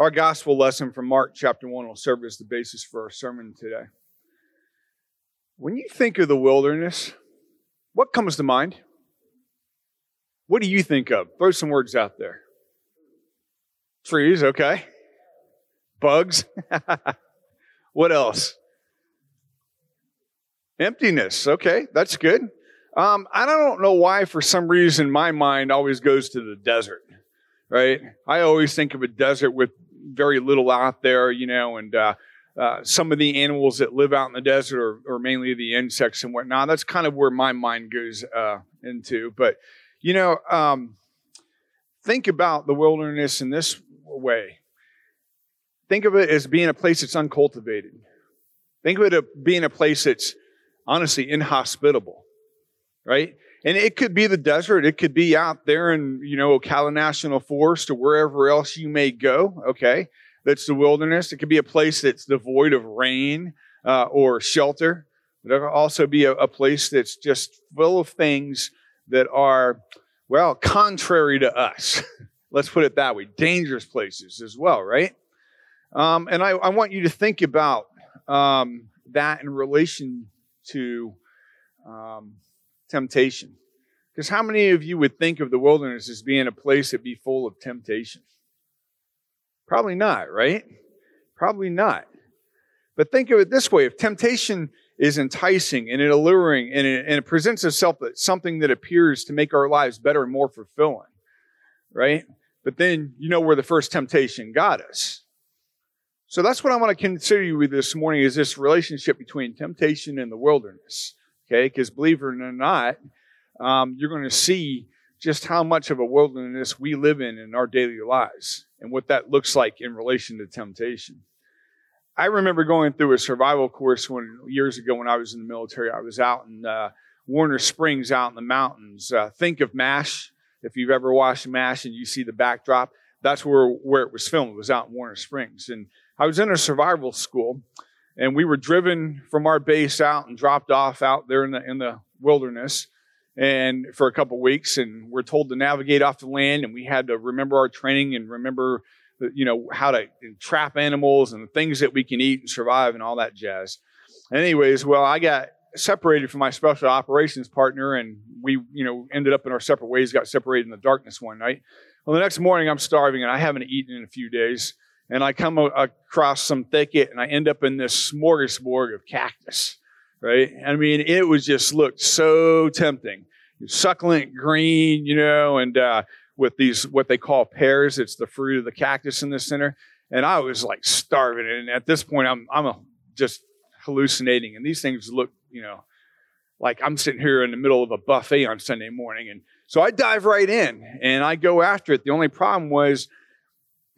Our gospel lesson from Mark chapter 1 will serve as the basis for our sermon today. When you think of the wilderness, what comes to mind? What do you think of? Throw some words out there. Trees, okay. Bugs. what else? Emptiness, okay, that's good. Um, I don't know why, for some reason, my mind always goes to the desert, right? I always think of a desert with very little out there, you know, and uh, uh, some of the animals that live out in the desert are, are, mainly the insects and whatnot. That's kind of where my mind goes uh, into. But, you know, um, think about the wilderness in this way. Think of it as being a place that's uncultivated. Think of it as being a place that's honestly inhospitable, right? And it could be the desert. It could be out there in, you know, Ocala National Forest or wherever else you may go. Okay. That's the wilderness. It could be a place that's devoid of rain uh, or shelter. But it could also be a, a place that's just full of things that are, well, contrary to us. Let's put it that way. Dangerous places as well, right? Um, and I, I, want you to think about um, that in relation to um, temptation. Because how many of you would think of the wilderness as being a place that be full of temptation? Probably not, right? Probably not. But think of it this way if temptation is enticing and it alluring and it, and it presents itself as something that appears to make our lives better and more fulfilling, right? But then you know where the first temptation got us. So that's what I want to consider you with this morning is this relationship between temptation and the wilderness. Okay, because believe it or not, um, you're going to see just how much of a wilderness we live in in our daily lives and what that looks like in relation to temptation. I remember going through a survival course when years ago when I was in the military. I was out in uh, Warner Springs, out in the mountains. Uh, think of MASH. If you've ever watched MASH and you see the backdrop, that's where where it was filmed. It was out in Warner Springs, and I was in a survival school, and we were driven from our base out and dropped off out there in the in the wilderness, and for a couple weeks, and we're told to navigate off the land, and we had to remember our training and remember, you know, how to trap animals and the things that we can eat and survive and all that jazz. Anyways, well, I got separated from my special operations partner, and we, you know, ended up in our separate ways. Got separated in the darkness one night. Well, the next morning, I'm starving, and I haven't eaten in a few days and I come across some thicket and I end up in this smorgasbord of cactus, right? I mean, it was just looked so tempting. Succulent green, you know, and uh, with these, what they call pears, it's the fruit of the cactus in the center. And I was like starving. And at this point, I'm, I'm a, just hallucinating. And these things look, you know, like I'm sitting here in the middle of a buffet on Sunday morning. And so I dive right in and I go after it. The only problem was,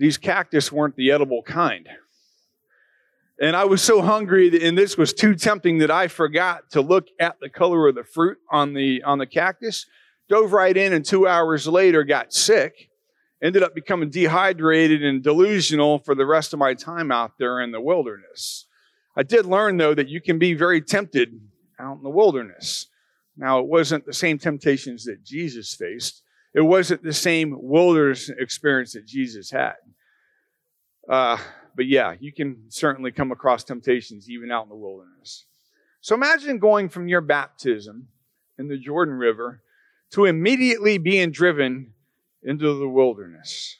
these cactus weren't the edible kind. And I was so hungry, and this was too tempting that I forgot to look at the color of the fruit on the, on the cactus. Dove right in, and two hours later got sick. Ended up becoming dehydrated and delusional for the rest of my time out there in the wilderness. I did learn, though, that you can be very tempted out in the wilderness. Now, it wasn't the same temptations that Jesus faced. It wasn't the same wilderness experience that Jesus had. Uh, but yeah, you can certainly come across temptations even out in the wilderness. So imagine going from your baptism in the Jordan River to immediately being driven into the wilderness.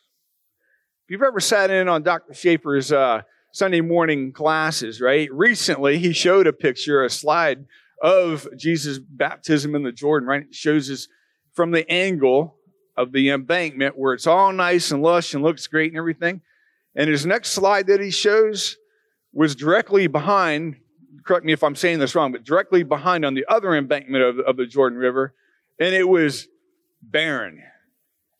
If you've ever sat in on Dr. Schaefer's uh, Sunday morning classes, right? Recently, he showed a picture, a slide of Jesus' baptism in the Jordan, right? It shows us from the angle of the embankment where it's all nice and lush and looks great and everything. And his next slide that he shows was directly behind, correct me if I'm saying this wrong, but directly behind on the other embankment of, of the Jordan River. And it was barren.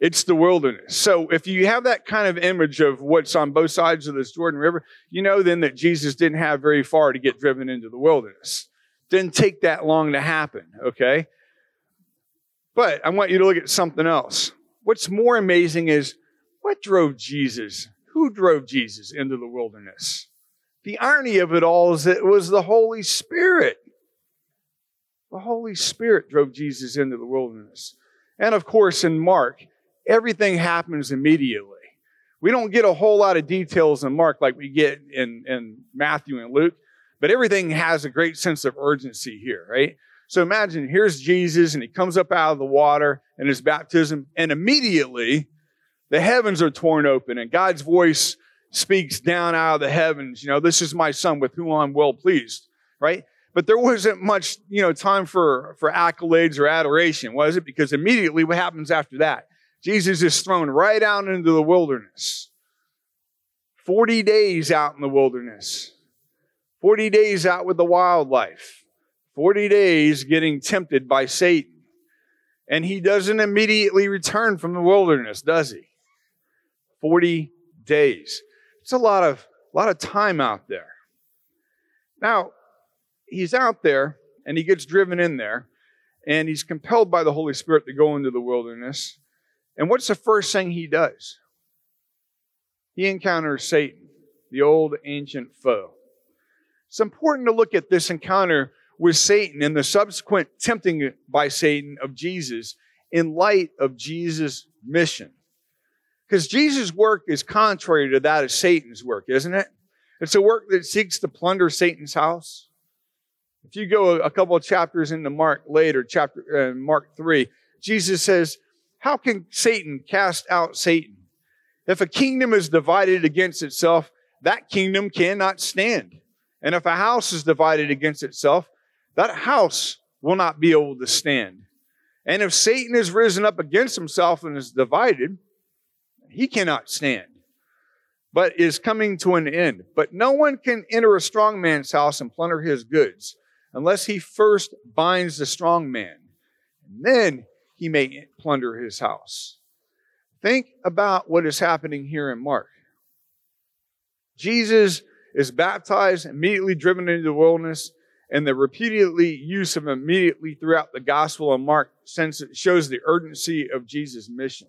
It's the wilderness. So if you have that kind of image of what's on both sides of this Jordan River, you know then that Jesus didn't have very far to get driven into the wilderness. Didn't take that long to happen, okay? But I want you to look at something else. What's more amazing is what drove Jesus? Who drove Jesus into the wilderness? The irony of it all is that it was the Holy Spirit. The Holy Spirit drove Jesus into the wilderness. And of course, in Mark, everything happens immediately. We don't get a whole lot of details in Mark like we get in, in Matthew and Luke, but everything has a great sense of urgency here, right? So imagine here's Jesus and he comes up out of the water in his baptism, and immediately the heavens are torn open and God's voice speaks down out of the heavens. You know, this is my son with whom I'm well pleased, right? But there wasn't much, you know, time for, for accolades or adoration, was it? Because immediately what happens after that? Jesus is thrown right out into the wilderness. 40 days out in the wilderness. 40 days out with the wildlife. 40 days getting tempted by Satan. And he doesn't immediately return from the wilderness, does he? 40 days. It's a lot of, a lot of time out there. Now, he's out there and he gets driven in there and he's compelled by the Holy Spirit to go into the wilderness. And what's the first thing he does? He encounters Satan, the old ancient foe. It's important to look at this encounter with Satan and the subsequent tempting by Satan of Jesus in light of Jesus' mission. Because Jesus' work is contrary to that of Satan's work, isn't it? It's a work that seeks to plunder Satan's house. If you go a couple of chapters into Mark later, chapter uh, Mark 3, Jesus says, how can Satan cast out Satan? If a kingdom is divided against itself, that kingdom cannot stand. And if a house is divided against itself, that house will not be able to stand. And if Satan is risen up against himself and is divided, he cannot stand, but is coming to an end. But no one can enter a strong man's house and plunder his goods unless he first binds the strong man. And then he may plunder his house. Think about what is happening here in Mark. Jesus is baptized, immediately driven into the wilderness, and the repeatedly use of immediately throughout the gospel of Mark sense it shows the urgency of Jesus' mission.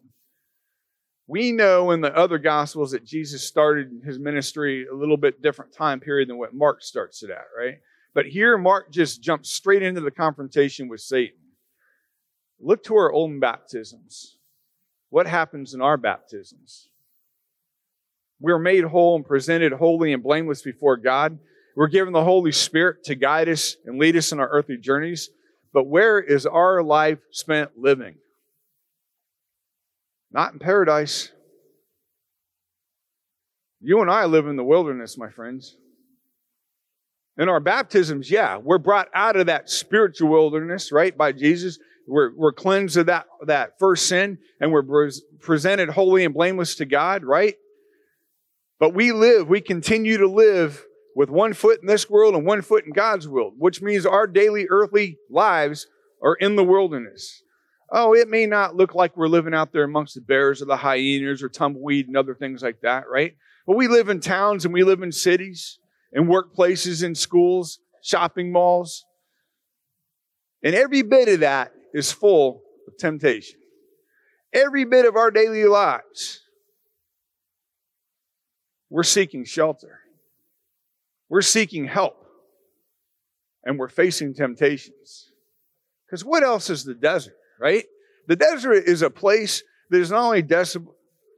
We know in the other gospels that Jesus started his ministry a little bit different time period than what Mark starts it at, right? But here Mark just jumps straight into the confrontation with Satan. Look to our own baptisms. What happens in our baptisms? We're made whole and presented holy and blameless before God. We're given the Holy Spirit to guide us and lead us in our earthly journeys. But where is our life spent living? Not in paradise. You and I live in the wilderness, my friends. In our baptisms, yeah, we're brought out of that spiritual wilderness, right, by Jesus. We're, we're cleansed of that, that first sin and we're presented holy and blameless to God, right? But we live, we continue to live with one foot in this world and one foot in God's world, which means our daily earthly lives are in the wilderness. Oh, it may not look like we're living out there amongst the bears or the hyenas or tumbleweed and other things like that, right? But we live in towns and we live in cities and workplaces and schools, shopping malls. And every bit of that is full of temptation. Every bit of our daily lives, we're seeking shelter. We're seeking help. And we're facing temptations. Because what else is the desert, right? The desert is a place that is not only des-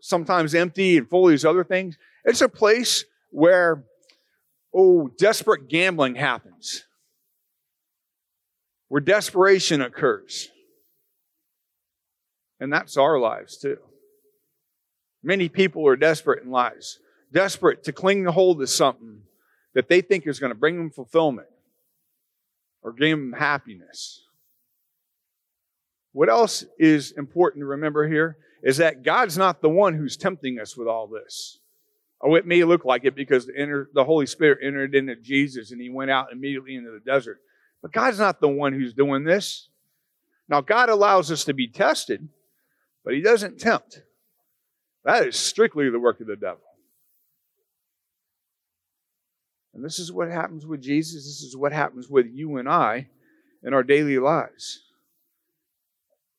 sometimes empty and full of these other things, it's a place where, oh, desperate gambling happens, where desperation occurs. And that's our lives too. Many people are desperate in lives, desperate to cling to hold to something that they think is going to bring them fulfillment or give them happiness. What else is important to remember here is that God's not the one who's tempting us with all this. Oh, it may look like it because the Holy Spirit entered into Jesus and he went out immediately into the desert. But God's not the one who's doing this. Now, God allows us to be tested, but he doesn't tempt. That is strictly the work of the devil. And this is what happens with Jesus. This is what happens with you and I in our daily lives.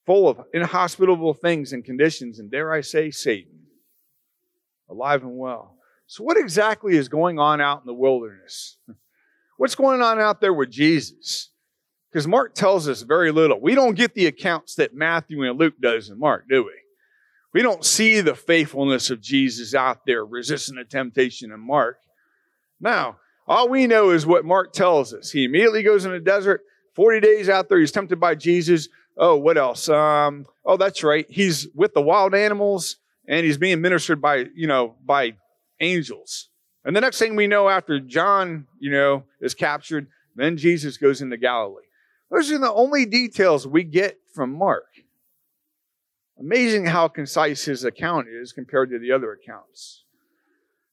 Full of inhospitable things and conditions, and dare I say, Satan, alive and well. So, what exactly is going on out in the wilderness? What's going on out there with Jesus? Because Mark tells us very little. We don't get the accounts that Matthew and Luke does in Mark, do we? We don't see the faithfulness of Jesus out there resisting the temptation in Mark. Now, all we know is what Mark tells us. He immediately goes in the desert, 40 days out there, he's tempted by Jesus. Oh, what else? Um, oh, that's right. He's with the wild animals and he's being ministered by, you know, by angels. And the next thing we know after John, you know, is captured, then Jesus goes into Galilee. Those are the only details we get from Mark. Amazing how concise his account is compared to the other accounts.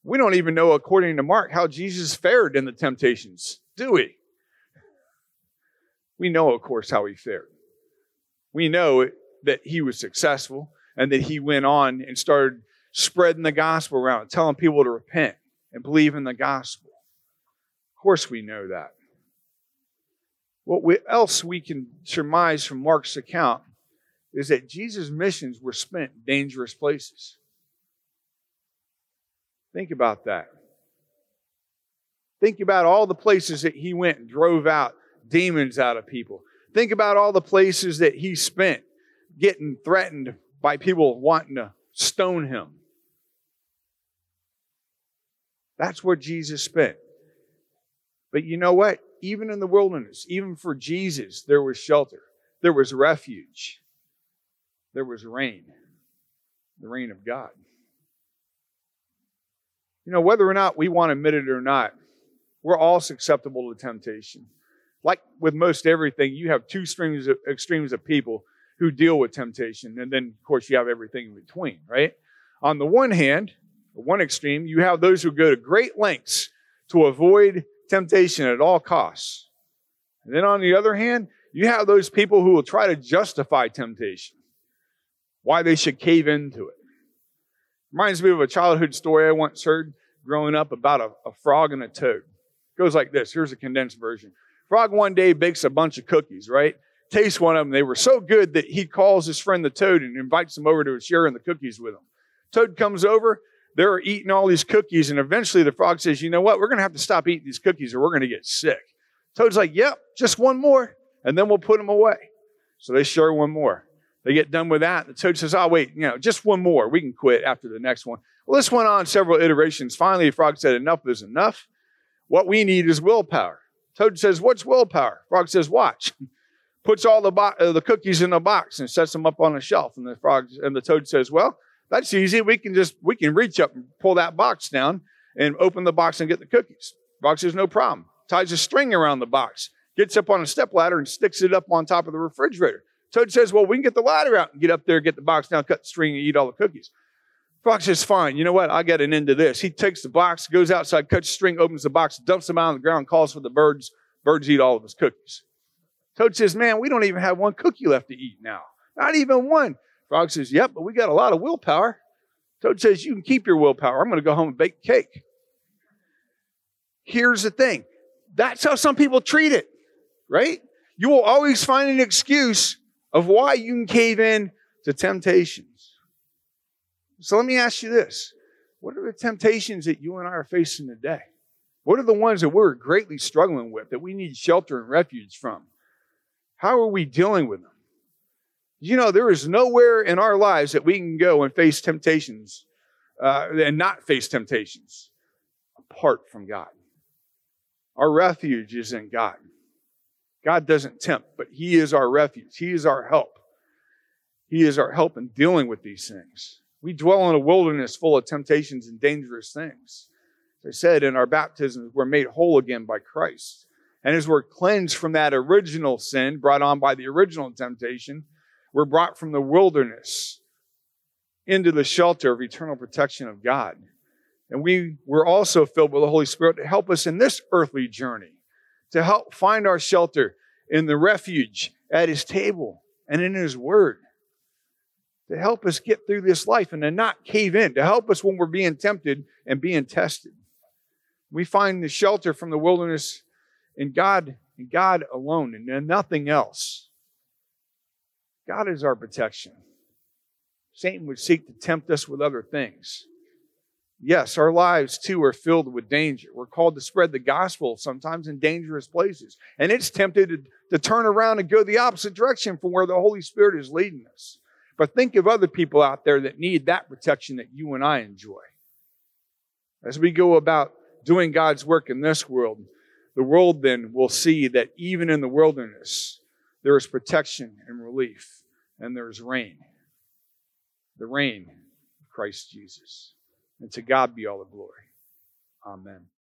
We don't even know, according to Mark, how Jesus fared in the temptations, do we? We know, of course, how he fared. We know that he was successful and that he went on and started spreading the gospel around, telling people to repent and believe in the gospel. Of course, we know that. What we, else we can surmise from Mark's account is that Jesus' missions were spent in dangerous places. Think about that. Think about all the places that he went and drove out demons out of people. Think about all the places that he spent getting threatened by people wanting to stone him. That's where Jesus spent. But you know what? Even in the wilderness, even for Jesus, there was shelter, there was refuge, there was rain, the rain of God. You know, whether or not we want to admit it or not, we're all susceptible to temptation. Like with most everything, you have two streams of, extremes of people who deal with temptation, and then, of course, you have everything in between, right? On the one hand, one extreme, you have those who go to great lengths to avoid temptation at all costs. And then on the other hand, you have those people who will try to justify temptation, why they should cave into it. Reminds me of a childhood story I once heard growing up about a, a frog and a toad. Goes like this. Here's a condensed version. Frog one day bakes a bunch of cookies, right? Tastes one of them. They were so good that he calls his friend the toad and invites him over to share in the cookies with him. Toad comes over. They're eating all these cookies, and eventually the frog says, You know what? We're going to have to stop eating these cookies or we're going to get sick. Toad's like, Yep, just one more, and then we'll put them away. So they share one more. They get done with that. The toad says, Oh, wait, you know, just one more. We can quit after the next one. Well, this went on several iterations. Finally, frog said, Enough is enough. What we need is willpower. Toad says, What's willpower? Frog says, Watch. Puts all the, bo- uh, the cookies in a box and sets them up on a shelf. And the frog and the toad says, Well, that's easy. We can just we can reach up and pull that box down and open the box and get the cookies. Frog says, No problem. Ties a string around the box, gets up on a step ladder and sticks it up on top of the refrigerator. Toad says, Well, we can get the ladder out and get up there, get the box down, cut the string, and eat all the cookies. Frog says, Fine, you know what? I got an end to this. He takes the box, goes outside, cuts the string, opens the box, dumps them out on the ground, calls for the birds. Birds eat all of his cookies. Toad says, Man, we don't even have one cookie left to eat now. Not even one. Frog says, Yep, but we got a lot of willpower. Toad says, You can keep your willpower. I'm going to go home and bake cake. Here's the thing that's how some people treat it, right? You will always find an excuse of why you can cave in to temptations. So let me ask you this. What are the temptations that you and I are facing today? What are the ones that we're greatly struggling with that we need shelter and refuge from? How are we dealing with them? You know, there is nowhere in our lives that we can go and face temptations uh, and not face temptations apart from God. Our refuge is in God. God doesn't tempt, but He is our refuge. He is our help. He is our help in dealing with these things. We dwell in a wilderness full of temptations and dangerous things. As I said, in our baptism, we're made whole again by Christ. And as we're cleansed from that original sin brought on by the original temptation, we're brought from the wilderness into the shelter of eternal protection of God. And we were also filled with the Holy Spirit to help us in this earthly journey, to help find our shelter in the refuge at His table and in His Word to help us get through this life and to not cave in, to help us when we're being tempted and being tested. We find the shelter from the wilderness in God, in God alone, and nothing else. God is our protection. Satan would seek to tempt us with other things. Yes, our lives too are filled with danger. We're called to spread the gospel sometimes in dangerous places. And it's tempted to, to turn around and go the opposite direction from where the Holy Spirit is leading us. but think of other people out there that need that protection that you and I enjoy. As we go about doing God's work in this world, the world then will see that even in the wilderness, there is protection and relief, and there is rain. The rain of Christ Jesus. And to God be all the glory. Amen.